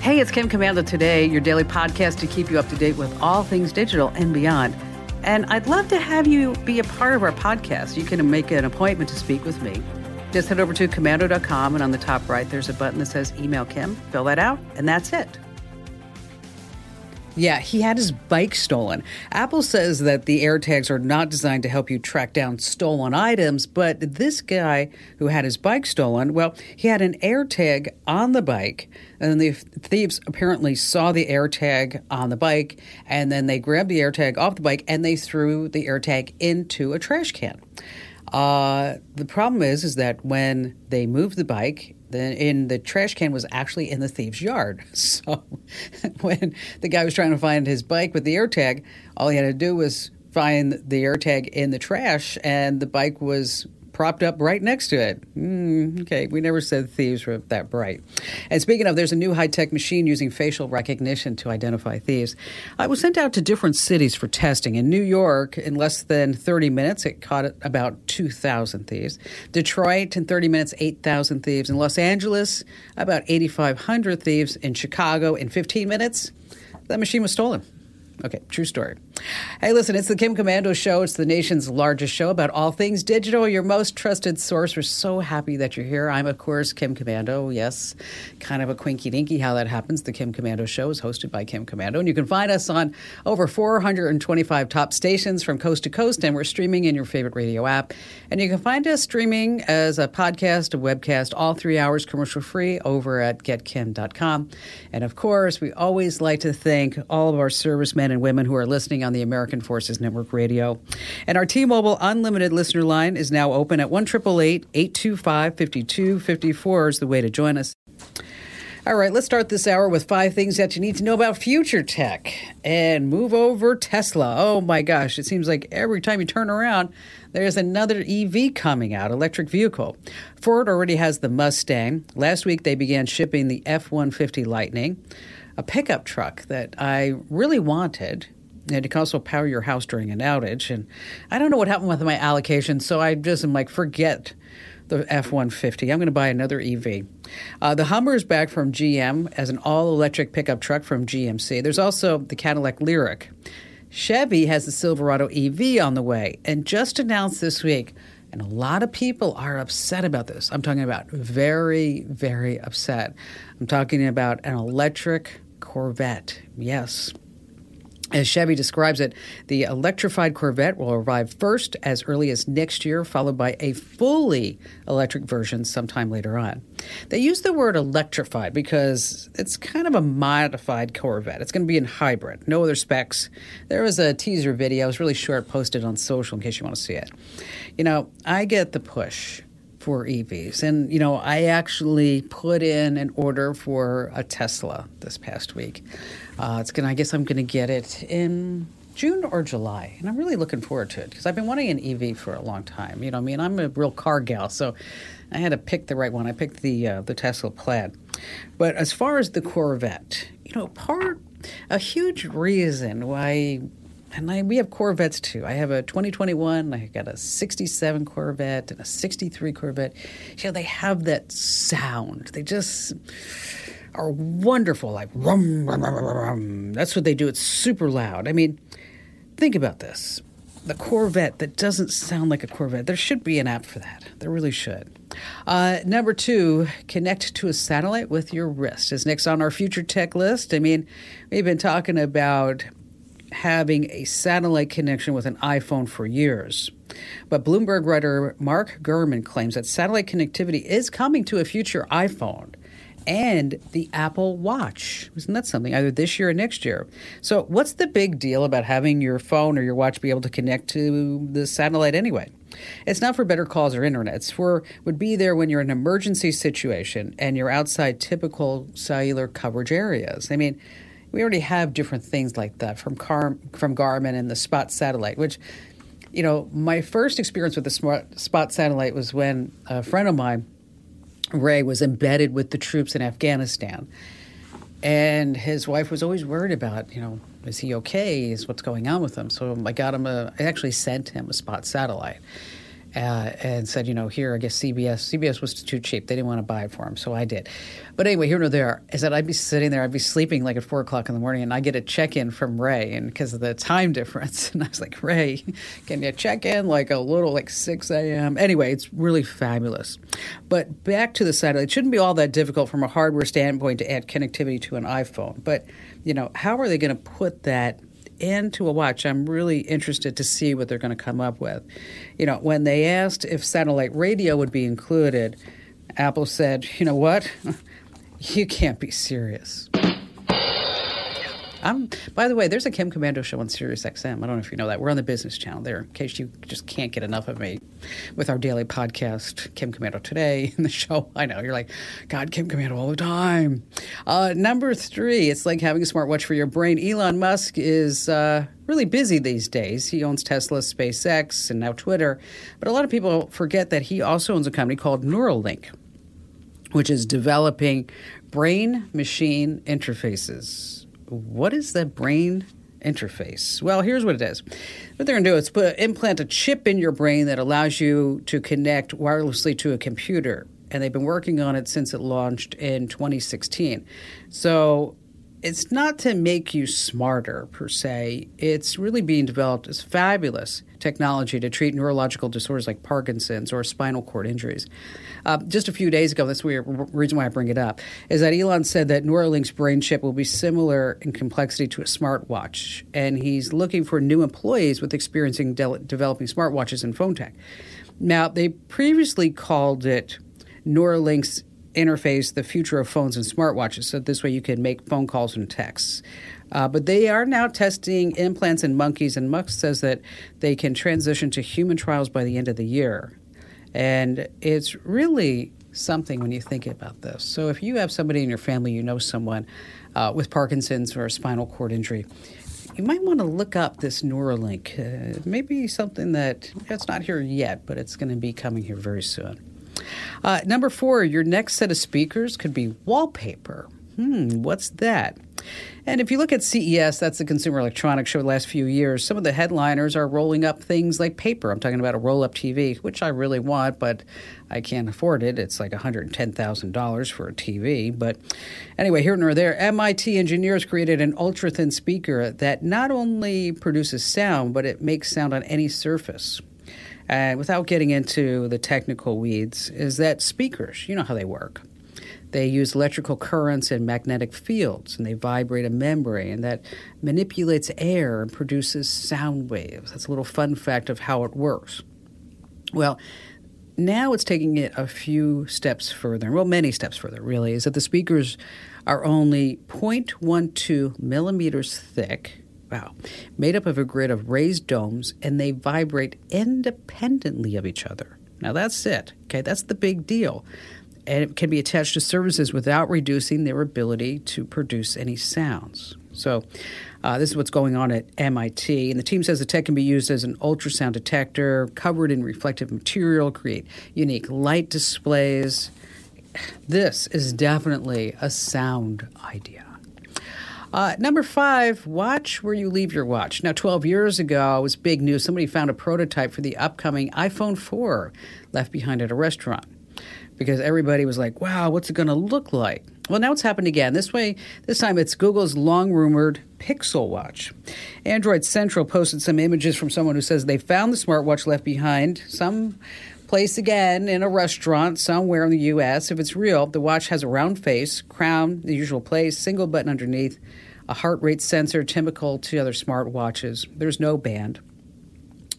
Hey, it's Kim Komando today, your daily podcast to keep you up to date with all things digital and beyond. And I'd love to have you be a part of our podcast. You can make an appointment to speak with me. Just head over to komando.com, and on the top right, there's a button that says Email Kim. Fill that out, and that's it. Yeah, he had his bike stolen. Apple says that the AirTags are not designed to help you track down stolen items, but this guy who had his bike stolen, well, he had an AirTag on the bike, and the thieves apparently saw the AirTag on the bike, and then they grabbed the AirTag off the bike and they threw the AirTag into a trash can. Uh, the problem is, is that when they moved the bike, then in the trash can was actually in the thief's yard. So when the guy was trying to find his bike with the AirTag, all he had to do was find the AirTag in the trash, and the bike was propped up right next to it. Mm, okay, we never said thieves were that bright. And speaking of, there's a new high tech machine using facial recognition to identify thieves. I was sent out to different cities for testing. In New York, in less than 30 minutes, it caught about 2,000 thieves. Detroit, in 30 minutes, 8,000 thieves. In Los Angeles, about 8,500 thieves. In Chicago, in 15 minutes, that machine was stolen. Okay, true story. Hey, listen, it's the Kim Komando Show. It's the nation's largest show about all things digital, your most trusted source. We're so happy that you're here. I'm, of course, Kim Komando. Yes, kind of a quinky dinky how that happens. The Kim Komando Show is hosted by Kim Komando, and you can find us on over 425 top stations from coast to coast, and we're streaming in your favorite radio app. And you can find us streaming as a podcast, a webcast, all three hours commercial free over at getkim.com. And of course, we always like to thank all of our servicemen and women who are listening on the American Forces Network Radio. And our T Mobile Unlimited listener line is now open at 1 825 5254 is the way to join us. All right, let's start this hour with five things that you need to know about future tech and move over Tesla. Oh my gosh, it seems like every time you turn around, there's another EV coming out, electric vehicle. Ford already has the Mustang. Last week they began shipping the F 150 Lightning, a pickup truck that I really wanted and it can also power your house during an outage. And I don't know what happened with my allocation, so I just am like, forget the F 150. I'm going to buy another EV. Uh, the Hummer is back from GM as an all electric pickup truck from GMC. There's also the Cadillac Lyriq. Chevy has the Silverado EV on the way and just announced this week. And a lot of people are upset about this. I'm talking about very, very upset. I'm talking about an electric Corvette. Yes, as Chevy describes it, the electrified Corvette will arrive first as early as next year, followed by a fully electric version sometime later on. They use the word electrified because it's kind of a modified Corvette. It's going to be in hybrid, no other specs. There was a teaser video, it's really short, posted on social in case you want to see it. You know, I get the push for EVs. And, you know, I actually put in an order for a Tesla this past week. Uh, it's gonna. I guess I'm gonna get it in June or July, and I'm really looking forward to it because I've been wanting an EV for a long time. You know, I mean, I'm a real car gal, so I had to pick the right one. I picked the uh, the Tesla Plaid. But as far as the Corvette, you know, part a huge reason why. And I, we have Corvettes too. I have a 2021, I got a 67 Corvette and a 63 Corvette. You know, they have that sound. They just are wonderful, like rum, rum, rum, rum, That's what they do. It's super loud. I mean, think about this. The Corvette that doesn't sound like a Corvette. There should be an app for that. There really should. Uh, number two, connect to a satellite with your wrist is next on our future tech list. I mean, we've been talking about having a satellite connection with an iPhone for years. But Bloomberg writer Mark Gurman claims that satellite connectivity is coming to a future iPhone and the Apple Watch. Isn't that something? Either this year or next year. So, what's the big deal about having your phone or your watch be able to connect to the satellite anyway? It's not for better calls or internet. It's for would be there when you're in an emergency situation and you're outside typical cellular coverage areas. I mean, we already have different things like that from Car- from Garmin and the Spot satellite, which you know, my first experience with the smart Spot satellite was when a friend of mine Ray was embedded with the troops in Afghanistan. And his wife was always worried about, you know, is he okay? Is what's going on with him? So I got him a, I actually sent him a spot satellite. Uh, and said, you know, here, I guess CBS, CBS was too cheap. They didn't want to buy it for him, so I did. But anyway, here nor there is that I'd be sitting there, I'd be sleeping like at four o'clock in the morning, and I get a check in from Ray, and because of the time difference, and I was like, Ray, can you check in like a little like 6 a.m.? Anyway, it's really fabulous. But back to the satellite, it shouldn't be all that difficult from a hardware standpoint to add connectivity to an iPhone. But, you know, how are they going to put that into a watch, I'm really interested to see what they're going to come up with. You know, when they asked if satellite radio would be included, Apple said, you know what? you can't be serious. I'm, by the way, there's a Kim Komando show on Sirius XM. I don't know if you know that. We're on the business channel there, in case you just can't get enough of me with our daily podcast, Kim Komando Today, in the show. I know, you're like, God, Kim Komando all the time. Uh, number three, it's like having a smartwatch for your brain. Elon Musk is uh, really busy these days. He owns Tesla, SpaceX, and now Twitter. But a lot of people forget that he also owns a company called Neuralink, which is developing brain machine interfaces what is the brain interface? Well, here's what it is. What they're going to do is put implant a chip in your brain that allows you to connect wirelessly to a computer. And they've been working on it since it launched in 2016. So it's not to make you smarter per se. It's really being developed as fabulous technology to treat neurological disorders like Parkinson's or spinal cord injuries. Uh, just a few days ago, that's the reason why I bring it up, is that Elon said that Neuralink's brain chip will be similar in complexity to a smartwatch, and he's looking for new employees with experience in de- developing smartwatches and phone tech. Now, they previously called it Neuralink's interface the future of phones and smartwatches. So this way you can make phone calls and texts. Uh, but they are now testing implants in monkeys, and Musk says that they can transition to human trials by the end of the year. And it's really something when you think about this. So if you have somebody in your family, you know someone uh, with Parkinson's or a spinal cord injury, you might want to look up this Neuralink. Uh, maybe something that it's not here yet, but it's going to be coming here very soon. Uh, number four, your next set of speakers could be wallpaper. Hmm, what's that? And if you look at CES, that's the Consumer Electronics Show the last few years, some of the headliners are rolling up things like paper. I'm talking about a roll up TV, which I really want, but I can't afford it. It's like $110,000 for a TV. But anyway, here nor there, MIT engineers created an ultra thin speaker that not only produces sound, but it makes sound on any surface. And without getting into the technical weeds, is that speakers, you know how they work. They use electrical currents and magnetic fields, and they vibrate a membrane that manipulates air and produces sound waves. That's a little fun fact of how it works. Well, now it's taking it a few steps further, well, many steps further, really, is that the speakers are only 0.12 millimeters thick. Wow. Made up of a grid of raised domes, and they vibrate independently of each other. Now, that's it. Okay, that's the big deal and it can be attached to surfaces without reducing their ability to produce any sounds. So, uh, this is what's going on at MIT. And the team says the tech can be used as an ultrasound detector, covered in reflective material, create unique light displays. This is definitely a sound idea. Uh, number five, watch where you leave your watch. Now, 12 years ago, it was big news. Somebody found a prototype for the upcoming iPhone 4 left behind at a restaurant because everybody was like, wow, what's it going to look like? Well, now it's happened again. This way, this time it's Google's long rumored Pixel Watch. Android Central posted some images from someone who says they found the smartwatch left behind some place again in a restaurant somewhere in the U.S. If it's real, the watch has a round face, crown, the usual place, single button underneath, a heart rate sensor typical to other smartwatches. There's no band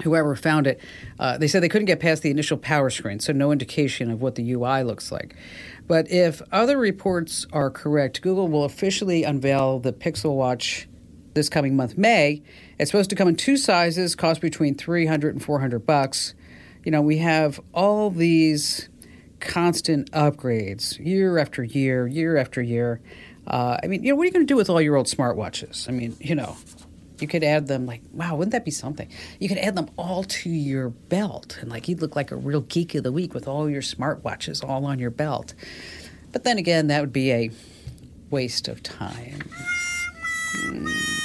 whoever found it, uh, they said they couldn't get past the initial power screen, so no indication of what the UI looks like. But if other reports are correct, Google will officially unveil the Pixel Watch this coming month, May. It's supposed to come in two sizes, cost between 300 and 400 bucks. You know, we have all these constant upgrades year after year, year after year. Uh, I mean, you know, what are you going to do with all your old smartwatches? I mean, you know, you could add them like, wow, wouldn't that be something? You could add them all to your belt, and like you'd look like a real geek of the week with all your smartwatches all on your belt. But then again, that would be a waste of time. Hmm.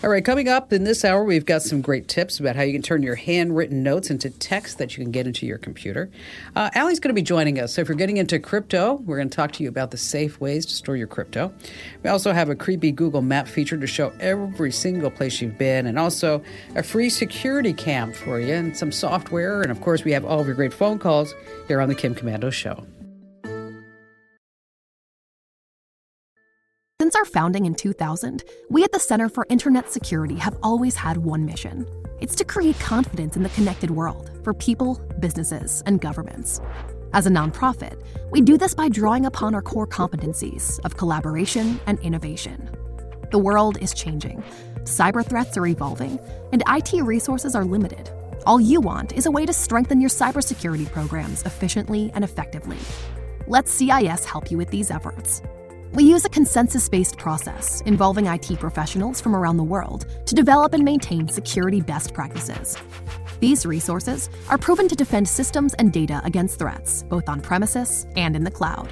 All right, coming up in this hour, we've got some great tips about how you can turn your handwritten notes into text that you can get into your computer. Uh, Allie's going to be joining us. So if you're getting into crypto, we're going to talk to you about the safe ways to store your crypto. We also have a creepy Google Map feature to show every single place you've been, and also a free security cam for you, and some software. And of course, we have all of your great phone calls here on the Kim Komando Show. Since our founding in 2000, we at the Center for Internet Security have always had one mission. It's to create confidence in the connected world for people, businesses, and governments. As a nonprofit, we do this by drawing upon our core competencies of collaboration and innovation. The world is changing, cyber threats are evolving, and IT resources are limited. All you want is a way to strengthen your cybersecurity programs efficiently and effectively. Let CIS help you with these efforts. We use a consensus based process involving IT professionals from around the world to develop and maintain security best practices. These resources are proven to defend systems and data against threats, both on premises and in the cloud.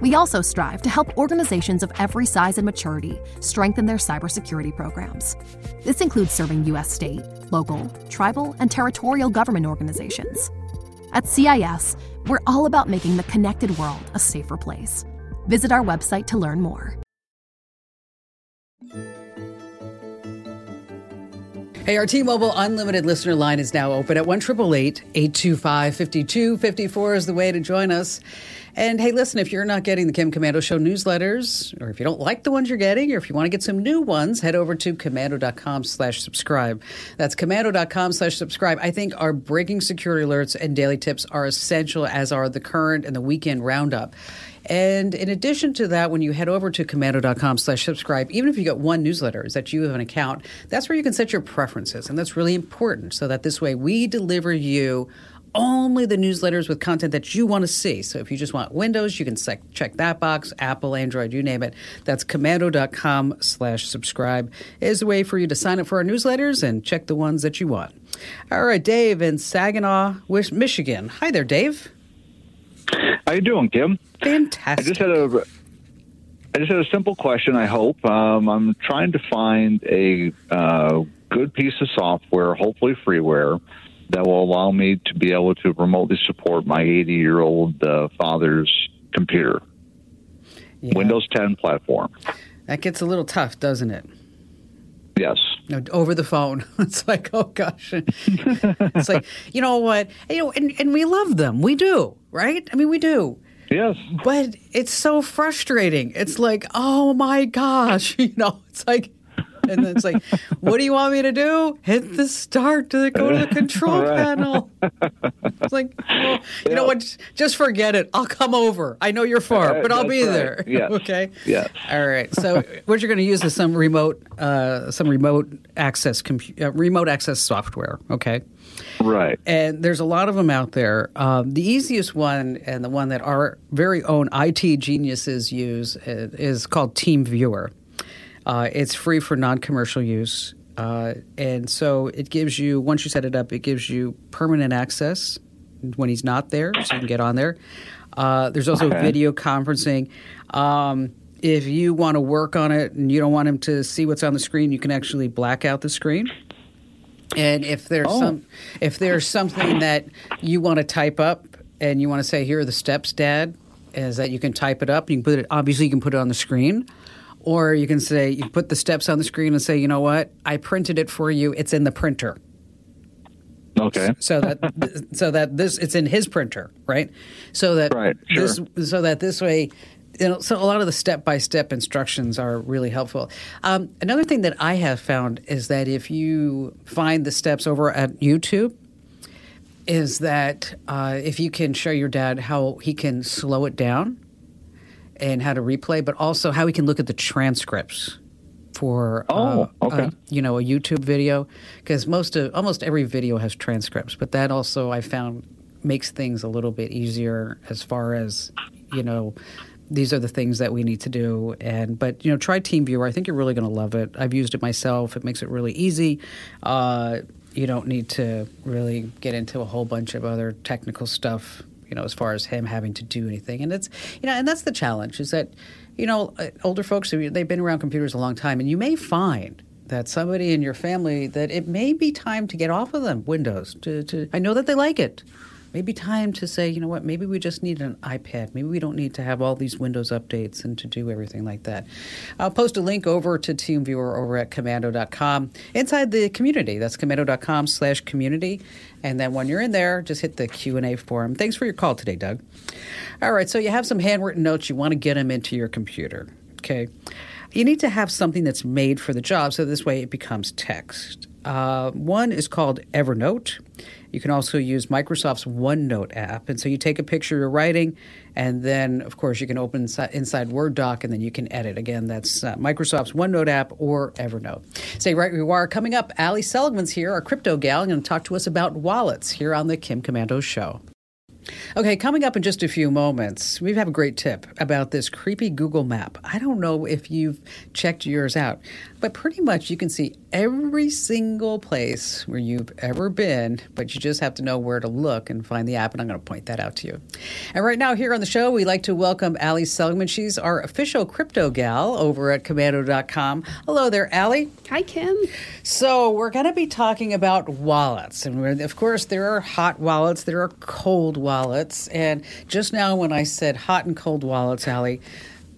We also strive to help organizations of every size and maturity strengthen their cybersecurity programs. This includes serving U.S. state, local, tribal, and territorial government organizations. At CIS, we're all about making the connected world a safer place. Visit our website to learn more. Hey, our T-Mobile Unlimited listener line is now open at 1 825 5254 is the way to join us. And hey, listen, if you're not getting the Kim Komando Show newsletters, or if you don't like the ones you're getting, or if you want to get some new ones, head over to komando.com slash subscribe. That's komando.com slash subscribe. I think our breaking security alerts and daily tips are essential, as are the current and the weekend roundup. And in addition to that, when you head over to komando.com slash subscribe, even if you get one newsletter, is that you have an account, that's where you can set your preferences. And that's really important so that this way we deliver you only the newsletters with content that you want to see. So if you just want Windows, you can sec- check that box, Apple, Android, you name it. That's komando.com slash subscribe is a way for you to sign up for our newsletters and check the ones that you want. All right, Dave in Saginaw, Michigan. Hi there, Dave. How you doing, Kim? Fantastic. I just had a I just had a simple question. I hope um, I'm trying to find a uh, good piece of software, hopefully freeware, that will allow me to be able to remotely support my 80 year old uh, father's computer. Yeah. Windows 10 platform. That gets a little tough, doesn't it? Yes. No, over the phone. It's like, oh gosh. it's like, you know what? You know, and, and we love them. We do, right? I mean, we do. Yes. But it's so frustrating. It's like, oh my gosh. You know, it's like and then it's like, what do you want me to do? Hit the start to go to the control right. panel. It's like, well, you know what? Just forget it. I'll come over. I know you're far, uh, but I'll be right. there. Yes. okay. Yes. All right. So what you're going to use is some remote, uh, some remote access, compu- uh, remote access software. Okay. Right. And there's a lot of them out there. Um, the easiest one, and the one that our very own IT geniuses use, uh, is called TeamViewer. Uh, it's free for non-commercial use, uh, and so it gives you once you set it up, it gives you permanent access when he's not there, so you can get on there. Uh, there's also okay. video conferencing. Um, if you want to work on it and you don't want him to see what's on the screen, you can actually black out the screen. And if there's oh. some, if there's something that you want to type up and you want to say, "Here are the steps, Dad," is that you can type it up. You can put it. Obviously, you can put it on the screen. Or you can say, you put the steps on the screen and say, you know what? I printed it for you. It's in the printer. Okay. So that so that this it's in his printer, right? So that right, sure. this so that this way you know, so a lot of the step-by-step instructions are really helpful. Um, another thing that I have found is that if you find the steps over at YouTube, is that uh, if you can show your dad how he can slow it down and how to replay, but also how we can look at the transcripts for oh, uh, okay. uh, you know a YouTube video because most of almost every video has transcripts, but that also I found makes things a little bit easier as far as you know these are the things that we need to do and but you know try TeamViewer. I think you're really going to love it. I've used it myself. It makes it really easy. Uh, you don't need to really get into a whole bunch of other technical stuff you know, as far as him having to do anything. And it's, you know, and that's the challenge is that, you know, uh, older folks, they've been around computers a long time, and you may find that somebody in your family that it may be time to get off of them Windows. To, to I know that they like it. Maybe time to say, you know what? Maybe we just need an iPad. Maybe we don't need to have all these Windows updates and to do everything like that. I'll post a link over to TeamViewer over at Komando.com inside the community. That's Komando.com/slash community. And then when you're in there, just hit the Q and A forum. Thanks for your call today, Doug. All right, so you have some handwritten notes. You want to get them into your computer. Okay you need to have something that's made for the job so this way it becomes text. Uh, one is called Evernote. You can also use Microsoft's OneNote app. And so you take a picture you're writing, and then, of course, you can open inside, Word doc and then you can edit. Again, that's uh, Microsoft's OneNote app or Evernote. Stay right where you are. Coming up, Ali Seligman's here, our crypto gal, going to talk to us about wallets here on the Kim Komando Show. Okay, coming up in just a few moments, we have a great tip about this creepy Google map. I don't know if you've checked yours out, but pretty much you can see every single place where you've ever been, but you just have to know where to look and find the app, and I'm going to point that out to you. And right now, here on the show, we like to welcome Ali Seligman. She's our official crypto gal over at komando.com. Hello there, Ali. Hi, Kim. So, we're going to be talking about wallets. And of course, there are hot wallets, there are cold wallets. And just now, when I said hot and cold wallets, Ali,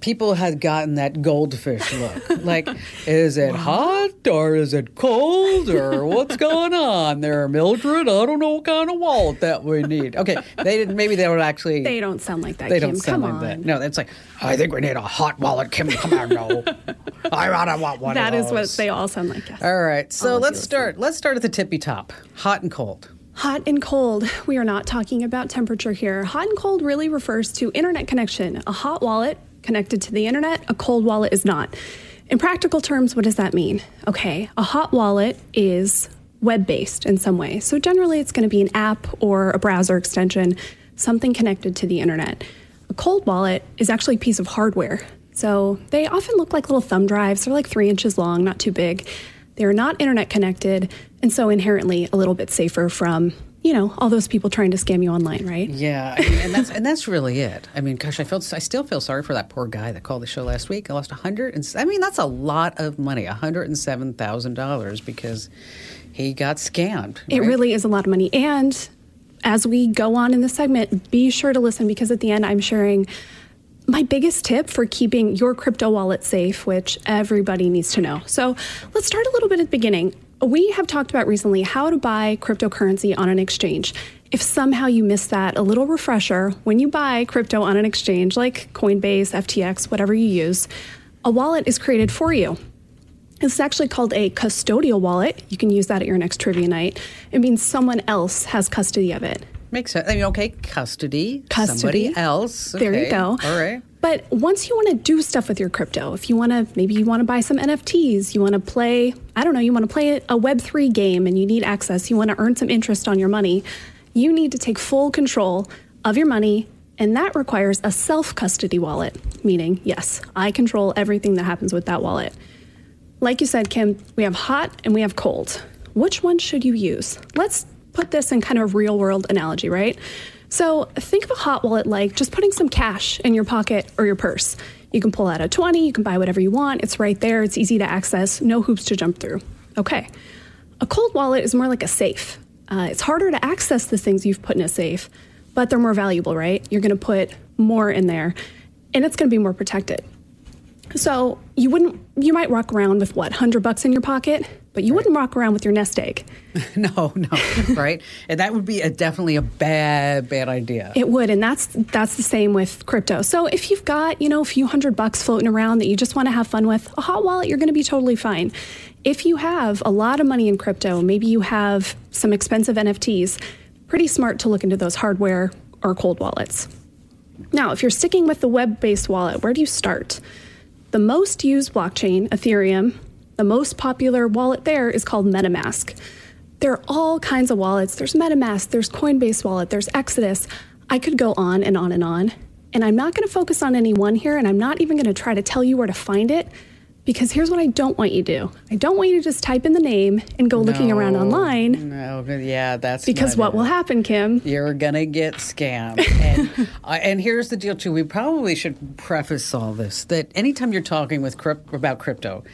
people had gotten that goldfish look. like, is it hot or is it cold or what's going on there, Mildred? I don't know what kind of wallet that we need. Okay, they didn't. Maybe they don't actually. They don't sound like that. They Kim. don't sound Come like on. that. No, it's like I think we need a hot wallet, Kim Komando. I want, want one. That is what they all sound like. Yes. All right, so All let's start. Let's start at the tippy top. Hot and cold. Hot and cold. We are not talking about temperature here. Hot and cold really refers to internet connection. A hot wallet connected to the internet, a cold wallet is not. In practical terms, what does that mean? Okay, a hot wallet is web based in some way. So generally, it's going to be an app or a browser extension, something connected to the internet. A cold wallet is actually a piece of hardware. So they often look like little thumb drives. They're like three inches long, not too big. They're not internet connected, and so inherently a little bit safer from, you know, all those people trying to scam you online, right? Yeah, I mean, and that's and that's really it. I mean, gosh, I felt I still feel sorry for that poor guy that called the show last week. I lost a hundred and I mean that's a lot of money, a hundred and seven thousand dollars because he got scammed. It right? really is a lot of money. And as we go on in the segment, be sure to listen because at the end I'm sharing my biggest tip for keeping your crypto wallet safe, which everybody needs to know. So let's start a little bit at the beginning. We have talked about recently how to buy cryptocurrency on an exchange. If somehow you missed that, a little refresher when you buy crypto on an exchange like Coinbase, FTX, whatever you use, a wallet is created for you. It's actually called a custodial wallet. You can use that at your next trivia night. It means someone else has custody of it. Makes sense. I mean, okay, custody, Custody. somebody else. There you go. All right. But once you want to do stuff with your crypto, if you want to, maybe you want to buy some NFTs, you want to play, I don't know, you want to play a Web3 game and you need access, you want to earn some interest on your money, you need to take full control of your money. And that requires a self custody wallet, meaning, yes, I control everything that happens with that wallet. Like you said, Kim, we have hot and we have cold. Which one should you use? Let's put this in kind of real world analogy, right? So think of a hot wallet like just putting some cash in your pocket or your purse. You can pull out a 20, you can buy whatever you want. It's right there, it's easy to access, no hoops to jump through. Okay. A cold wallet is more like a safe. Uh, it's harder to access the things you've put in a safe, but they're more valuable, right? You're going to put more in there, and it's going to be more protected. So you wouldn't, you might walk around with what, 100 bucks in your pocket, but you wouldn't walk around with your nest egg. No, no, right? And that would be a, definitely a bad, bad idea. It would, and that's that's the same with crypto. So if you've got you know a few hundred bucks floating around that you just want to have fun with, a hot wallet, you're going to be totally fine. If you have a lot of money in crypto, maybe you have some expensive NFTs, pretty smart to look into those hardware or cold wallets. Now, if you're sticking with the web-based wallet, where do you start? The most used blockchain, Ethereum, the most popular wallet there is called MetaMask. There are all kinds of wallets. There's MetaMask, there's Coinbase Wallet, there's Exodus. I could go on and on and on. And I'm not going to focus on any one here, and I'm not even going to try to tell you where to find it because here's what I don't want you to do. I don't want you to just type in the name and go looking around online No, yeah, that's because what it. will happen, Kim? You're gonna get scammed, and uh, and here's the deal too. We probably should preface all this that anytime you're talking with crypt- about crypto,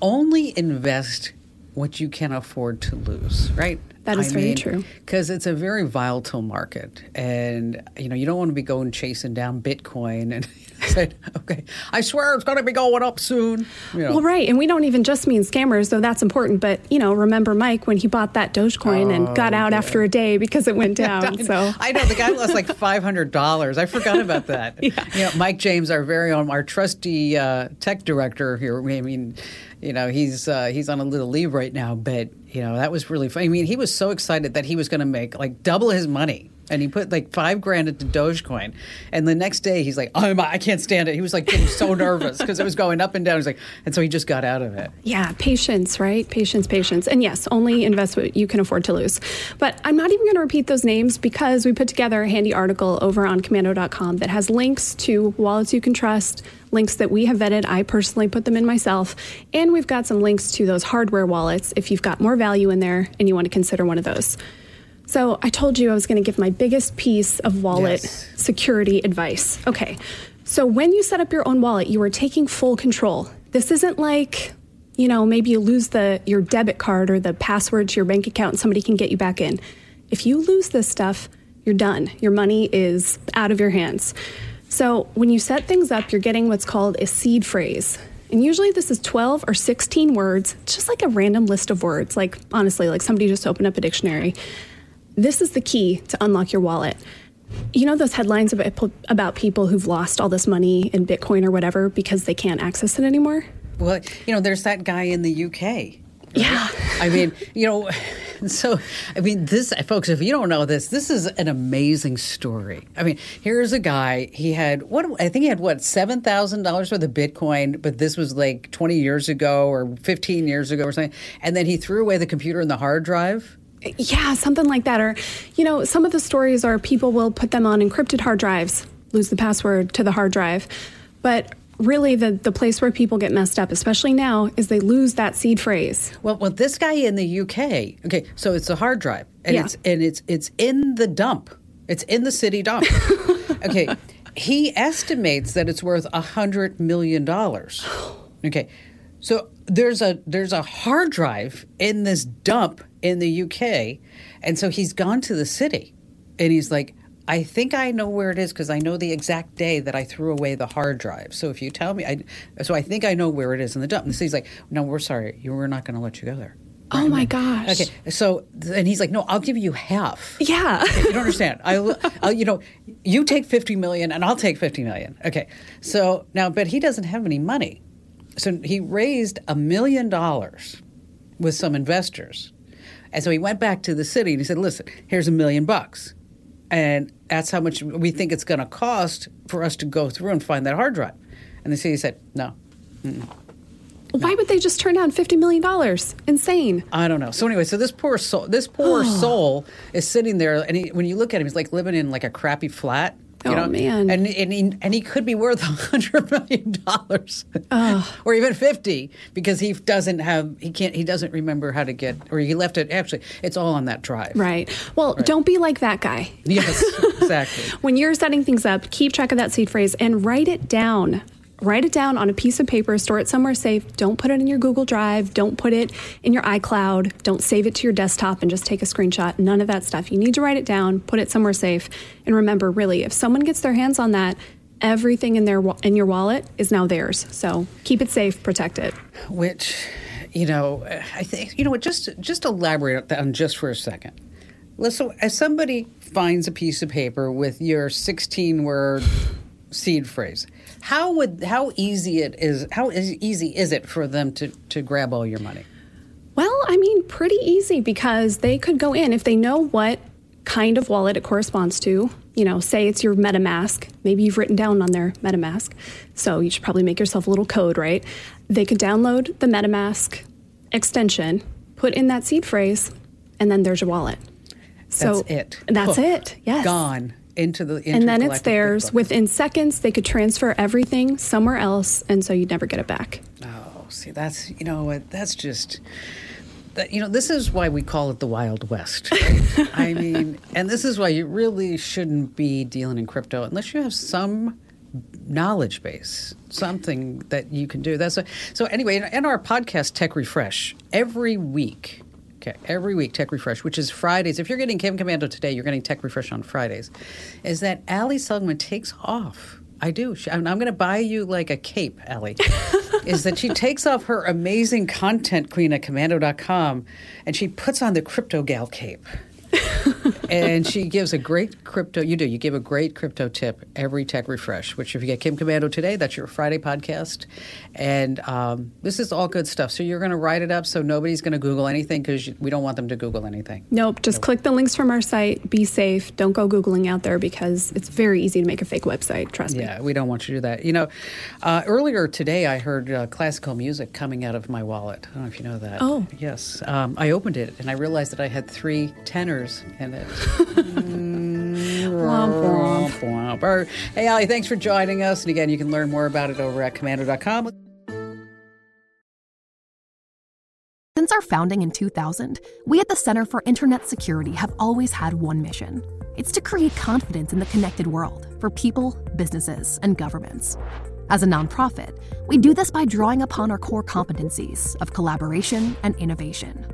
only invest what you can afford to lose, right? That is very true. Because it's a very volatile market, and you know you don't want to be going chasing down Bitcoin and said, "Okay, I swear it's going to be going up soon." You know. Well, right, and we don't even just mean scammers, though that's important. But you know, remember Mike when he bought that Dogecoin and got out after a day because it went down. so I know the guy lost like five hundred dollars. I forgot about that. Yeah. You know, Mike James, our very own, our trusty uh, tech director here. I mean, you know, he's uh, he's on a little leave right now, but you know that was really fun. I mean, he was so excited that he was going to make like double his money. And he put like five grand into Dogecoin, and the next day he's like, "Oh my, I can't stand it." He was like getting so nervous because it was going up and down. He's like, and so he just got out of it. Yeah, patience, right? Patience, patience. And yes, only invest what you can afford to lose. But I'm not even going to repeat those names because we put together a handy article over on komando.com that has links to wallets you can trust, links that we have vetted. I personally put them in myself. And we've got some links to those hardware wallets if you've got more value in there and you want to consider one of those. So I told you I was going to give my biggest piece of wallet Yes. security advice. Okay. So when you set up your own wallet, you are taking full control. This isn't like, you know, maybe you lose the your debit card or the password to your bank account and somebody can get you back in. If you lose this stuff, you're done. Your money is out of your hands. So when you set things up, you're getting what's called a seed phrase. And usually this is 12 or 16 words, just like a random list of words. Like honestly, like somebody just opened up a dictionary. This is the key to unlock your wallet. You know those headlines about, about people who've lost all this money in Bitcoin or whatever because they can't access it anymore? Well, you know, there's that guy in the UK. Yeah. I mean, you know, so I mean, this, folks, if you don't know this, this is an amazing story. I mean, here's a guy. He had what I think he had what seven thousand dollars worth of Bitcoin, but this was like twenty years ago or fifteen years ago or something. And then he threw away the computer and the hard drive. Yeah, something like that. Or, you know, some of the stories are people will put them on encrypted hard drives, lose the password to the hard drive. But really, the, the place where people get messed up, especially now, is they lose that seed phrase. Well, well, this guy in the UK. Okay, so it's a hard drive, and Yeah. it's and it's it's in the dump. It's in the city dump. okay, he estimates that it's worth a hundred million dollars. Oh. Okay, so there's a there's a hard drive in this dump in the UK, and so he's gone to the city, and he's like. I think I know where it is because I know the exact day that I threw away the hard drive. So if you tell me, I, so I think I know where it is in the dump. And the city's like, no, we're sorry, you we're not going to let you go there. Oh my gosh. Okay, so and he's like, no, I'll give you half. Yeah. You don't understand. I, I'll, you know, you take fifty million, and I'll take fifty million. Okay, so now, but he doesn't have any money, so he raised a million dollars with some investors, and so he went back to the city and he said, "Listen, here's a million bucks, and that's how much we think it's going to cost for us to go through and find that hard drive." And the city said, "No." Why would they just turn down $50 million? Insane. I don't know. So anyway, so this poor soul, this poor soul is sitting there, and he, when you look at him, he's like living in like a crappy flat. You Oh, know? man. And and he, and he could be worth a hundred million dollars, oh. or even fifty, because he doesn't have he can't he doesn't remember how to get or he left it. Actually, it's all on that drive. Right. Well, don't be like that guy. Yes, exactly. When you're setting things up, keep track of that seed phrase and write it down. Write it down on a piece of paper, store it somewhere safe. Don't put it in your Google Drive. Don't put it in your iCloud. Don't save it to your desktop and just take a screenshot. None of that stuff. You need to write it down, put it somewhere safe. And remember, really, if someone gets their hands on that, everything in their in your wallet is now theirs. So keep it safe, protect it. Which, you know, I think you know what. Just just elaborate on just for a second. Listen, as somebody finds a piece of paper with your sixteen word seed phrase, how would how easy it is? How easy is it for them to to grab all your money? Well, I mean, pretty easy because they could go in if they know what kind of wallet it corresponds to. You know, say it's your MetaMask. Maybe you've written down on their MetaMask. So you should probably make yourself a little code, right? They could download the MetaMask extension, put in that seed phrase, and then there's your wallet. So That's it. That's it. Yes. Gone into the And then it's theirs. Within seconds, they could transfer everything somewhere else, and so you'd never get it back. Oh, see, that's you know what? That's just. That, you know, this is why we call it the Wild West. I mean, and this is why you really shouldn't be dealing in crypto unless you have some knowledge base, something that you can do. That's a, so. Anyway, in our podcast, Tech Refresh, every week. Okay, every week, Tech Refresh, which is Fridays. If you're getting Kim Komando today, you're getting Tech Refresh on Fridays. Is that Ali Seligman takes off? I do. She, I'm, I'm going to buy you like a cape, Ali. is that she takes off her amazing content queen at komando.com and she puts on the Crypto Gal cape and she gives a great crypto. You do. You give a great crypto tip every tech refresh. Which, if you get Kim Komando today, that's your Friday podcast. And um, this is all good stuff. So you're going to write it up so nobody's going to Google anything because we don't want them to Google anything. Nope. Just nope. click the links from our site. Be safe. Don't go googling out there because it's very easy to make a fake website. Trust me. Yeah, we don't want you to do that. You know, uh, earlier today I heard uh, classical music coming out of my wallet. I don't know if you know that. Oh, yes. Um, I opened it and I realized that I had three tenors in it. Mm-hmm. womp, womp, womp. Hey, Ali, thanks for joining us. And again, you can learn more about it over at komando.com. Since our founding in 2000, we at the Center for Internet Security have always had one mission. It's to create confidence in the connected world for people, businesses, and governments. As a nonprofit, we do this by drawing upon our core competencies of collaboration and innovation.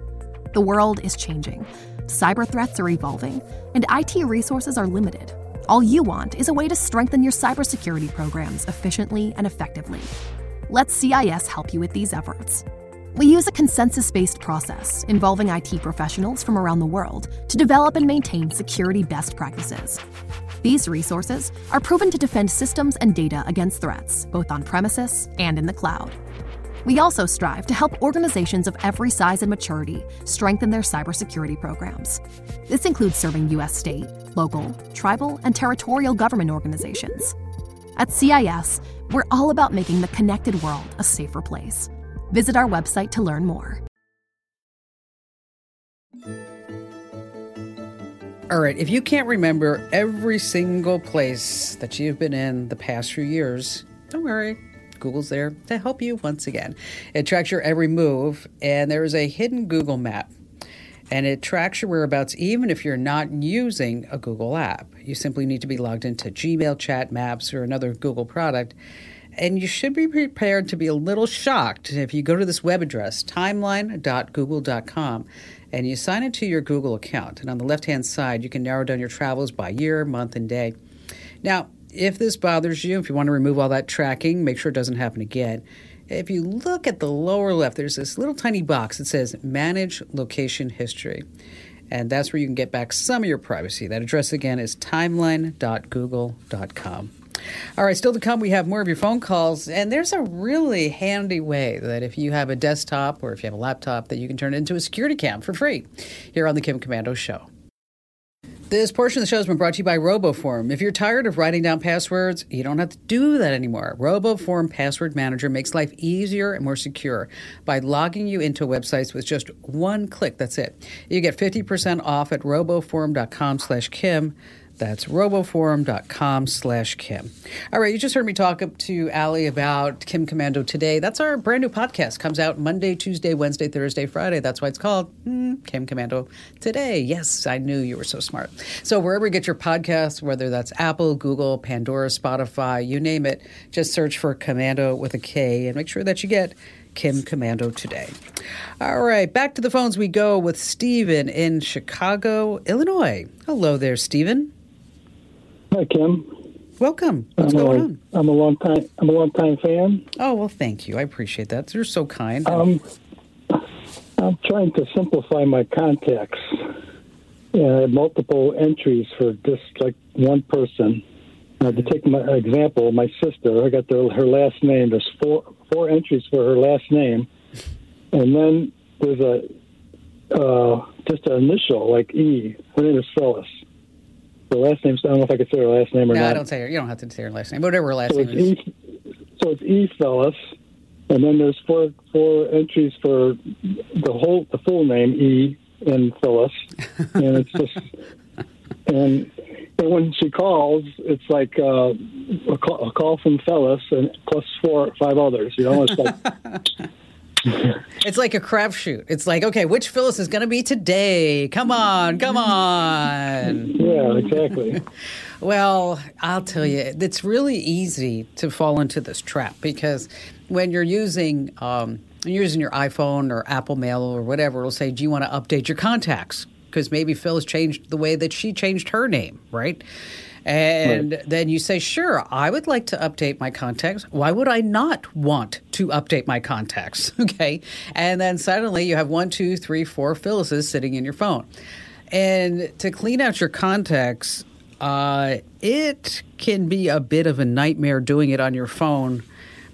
The world is changing cyber threats are evolving, and IT resources are limited. All you want is a way to strengthen your cybersecurity programs efficiently and effectively. Let CIS help you with these efforts. We use a consensus based process involving IT professionals from around the world to develop and maintain security best practices. These resources are proven to defend systems and data against threats, both on premises and in the cloud. We also strive to help organizations of every size and maturity strengthen their cybersecurity programs. This includes serving U.S. state, local, tribal, and territorial government organizations. At CIS, we're all about making the connected world a safer place. Visit our website to learn more. All right, if you can't remember every single place that you've been in the past few years, don't worry Google's there to help you once again. It tracks your every move, and there is a hidden Google map. And it tracks your whereabouts even if you're not using a Google app. You simply need to be logged into Gmail, Chat, Maps, or another Google product. And you should be prepared to be a little shocked if you go to this web address, timeline.google.com, and you sign into your Google account. And on the left hand side, you can narrow down your travels by year, month, and day. Now, if this bothers you, if you want to remove all that tracking, make sure it doesn't happen again. If you look at the lower left, there's this little tiny box that says Manage Location History. And that's where you can get back some of your privacy. That address again is timeline.google.com. All right, still to come, we have more of your phone calls. And there's a really handy way that if you have a desktop or if you have a laptop, that you can turn it into a security cam for free here on the Kim Komando Show. This portion of the show has been brought to you by RoboForm. If you're tired of writing down passwords, you don't have to do that anymore. RoboForm Password Manager makes life easier and more secure by logging you into websites with just one click. That's it. You get 50% off at roboform.com slash Kim. That's roboform.com slash Kim. All right, you just heard me talk to Ali about Kim Komando today. That's our brand new podcast. Comes out Monday, Tuesday, Wednesday, Thursday, Friday. That's why it's called mm, Kim Komando Today. Yes, I knew you were so smart. So wherever you get your podcasts, whether that's Apple, Google, Pandora, Spotify, you name it, just search for Komando with a K and make sure that you get Kim Komando today. All right, back to the phones we go with Stephen in Chicago, Illinois. Hello there, Stephen. Hi, Kim. Welcome. What's I'm going a, on? I'm a long time. I'm a long time fan. Oh well, thank you. I appreciate that. You're so kind. Um, I'm trying to simplify my contacts. I have multiple entries for just like one person. Uh, to take my example, my sister. I got their, her last name. There's four four entries for her last name, and then there's a uh, just an initial like E. Her name is Phyllis the last name. So I don't know if I could say her last name or no, not. No, I don't say her. You don't have to say her last name. Whatever her last so name is. E, so it's E Phyllis, and then there's four four entries for the whole the full name E and Phyllis, and it's just and and when she calls, it's like uh, a, call, a call from Phyllis and plus four five others. You know, it's like. it's like a crapshoot. It's like, okay, which Phyllis is going to be today? Come on, come on. Yeah, exactly. Well, I'll tell you, it's really easy to fall into this trap because when you're using um, you're using your iPhone or Apple Mail or whatever, it'll say, "Do you want to update your contacts?" Because maybe Phil has changed the way that she changed her name, right? And right. then you say, sure, I would like to update my contacts. Why would I not want to update my contacts? Okay. And then suddenly you have one, two, three, four Phyllis's sitting in your phone. And to clean out your contacts, uh, it can be a bit of a nightmare doing it on your phone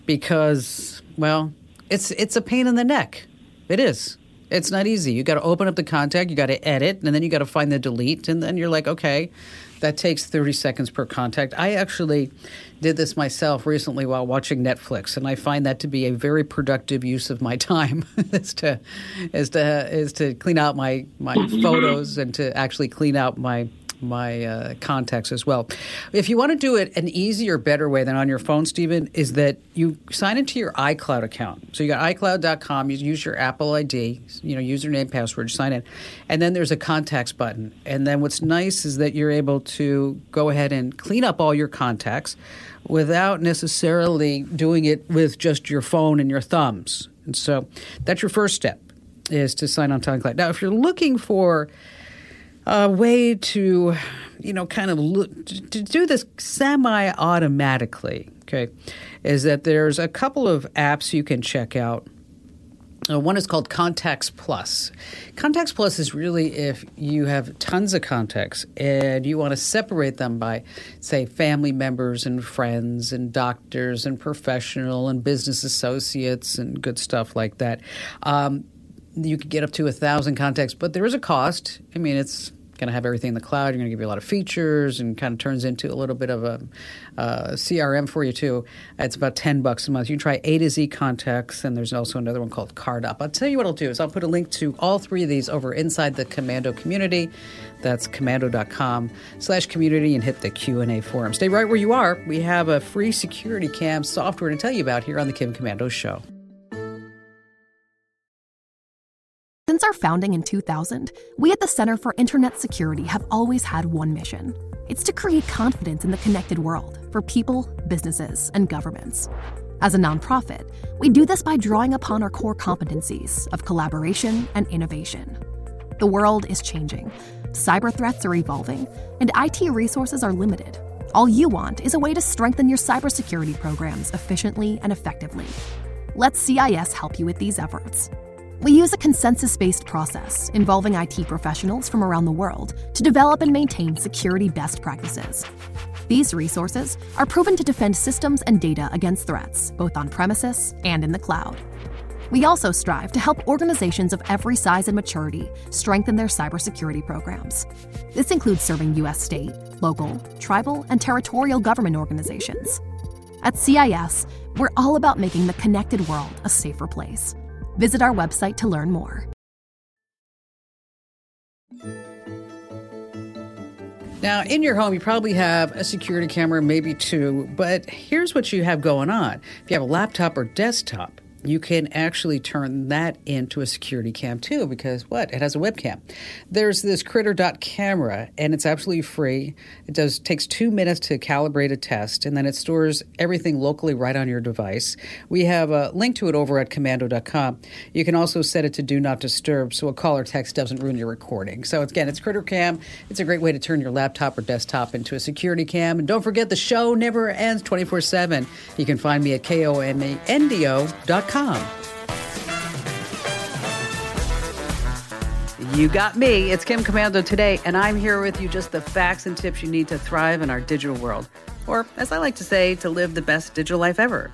because, well, it's it's a pain in the neck. It is. It's not easy. You got to open up the contact, you got to edit, and then you got to find the delete, and then you're like, okay, that takes 30 seconds per contact. I actually did this myself recently while watching Netflix, and I find that to be a very productive use of my time is to is to is to clean out my my photos and to actually clean out my my uh, contacts as well. If you want to do it an easier, better way than on your phone, Stephen, is that you sign into your iCloud account. So you got iCloud.com, you use your Apple ID, you know, username, password, sign in, and then there's a contacts button. And then what's nice is that you're able to go ahead and clean up all your contacts without necessarily doing it with just your phone and your thumbs. And so that's your first step is to sign on to iCloud. Now, if you're looking for a way to, you know, kind of look, to do this semi automatically, okay, is that there's a couple of apps you can check out. Uh, one is called Contacts Plus. Contacts Plus is really if you have tons of contacts and you want to separate them by, say, family members and friends and doctors and professional and business associates and good stuff like that. Um, you could get up to a thousand contacts, but there is a cost. I mean, it's going to have everything in the cloud. You're going to give you a lot of features and kind of turns into a little bit of a, uh, a CRM for you too. It's about ten bucks a month. You can try A to Z contacts, and there's also another one called Cardhop. I'll tell you what I'll do is I'll put a link to all three of these over inside the Komando community. That's komando.com slash community and hit the Q&A forum. Stay right where you are. We have a free security cam software to tell you about here on the Kim Komando Show. Founding in 2000, we at the Center for Internet Security have always had one mission. It's to create confidence in the connected world for people, businesses, and governments. As a nonprofit, we do this by drawing upon our core competencies of collaboration and innovation. The world is changing, cyber threats are evolving, and IT resources are limited. All you want is a way to strengthen your cybersecurity programs efficiently and effectively. Let CIS help you with these efforts. We use a consensus based process involving IT professionals from around the world to develop and maintain security best practices. These resources are proven to defend systems and data against threats, both on premises and in the cloud. We also strive to help organizations of every size and maturity strengthen their cybersecurity programs. This includes serving U.S. state, local, tribal, and territorial government organizations. At CIS, we're all about making the connected world a safer place. Visit our website to learn more. Now, in your home, you probably have a security camera, maybe two, but here's what you have going on. If you have a laptop or desktop, you can actually turn that into a security cam too because what? It has a webcam. There's this critter dot camera and it's absolutely free. It does takes two minutes to calibrate a test and then it stores everything locally right on your device. We have a link to it over at komando.com you can also set it to do not disturb so a call or text doesn't ruin your recording. So again it's critter cam. It's a great way to turn your laptop or desktop into a security cam. And don't forget the show never ends 24 7 you can find me at you got me. It's Kim Komando today, and I'm here with you just the facts and tips you need to thrive in our digital world. Or, as I like to say, to live the best digital life ever.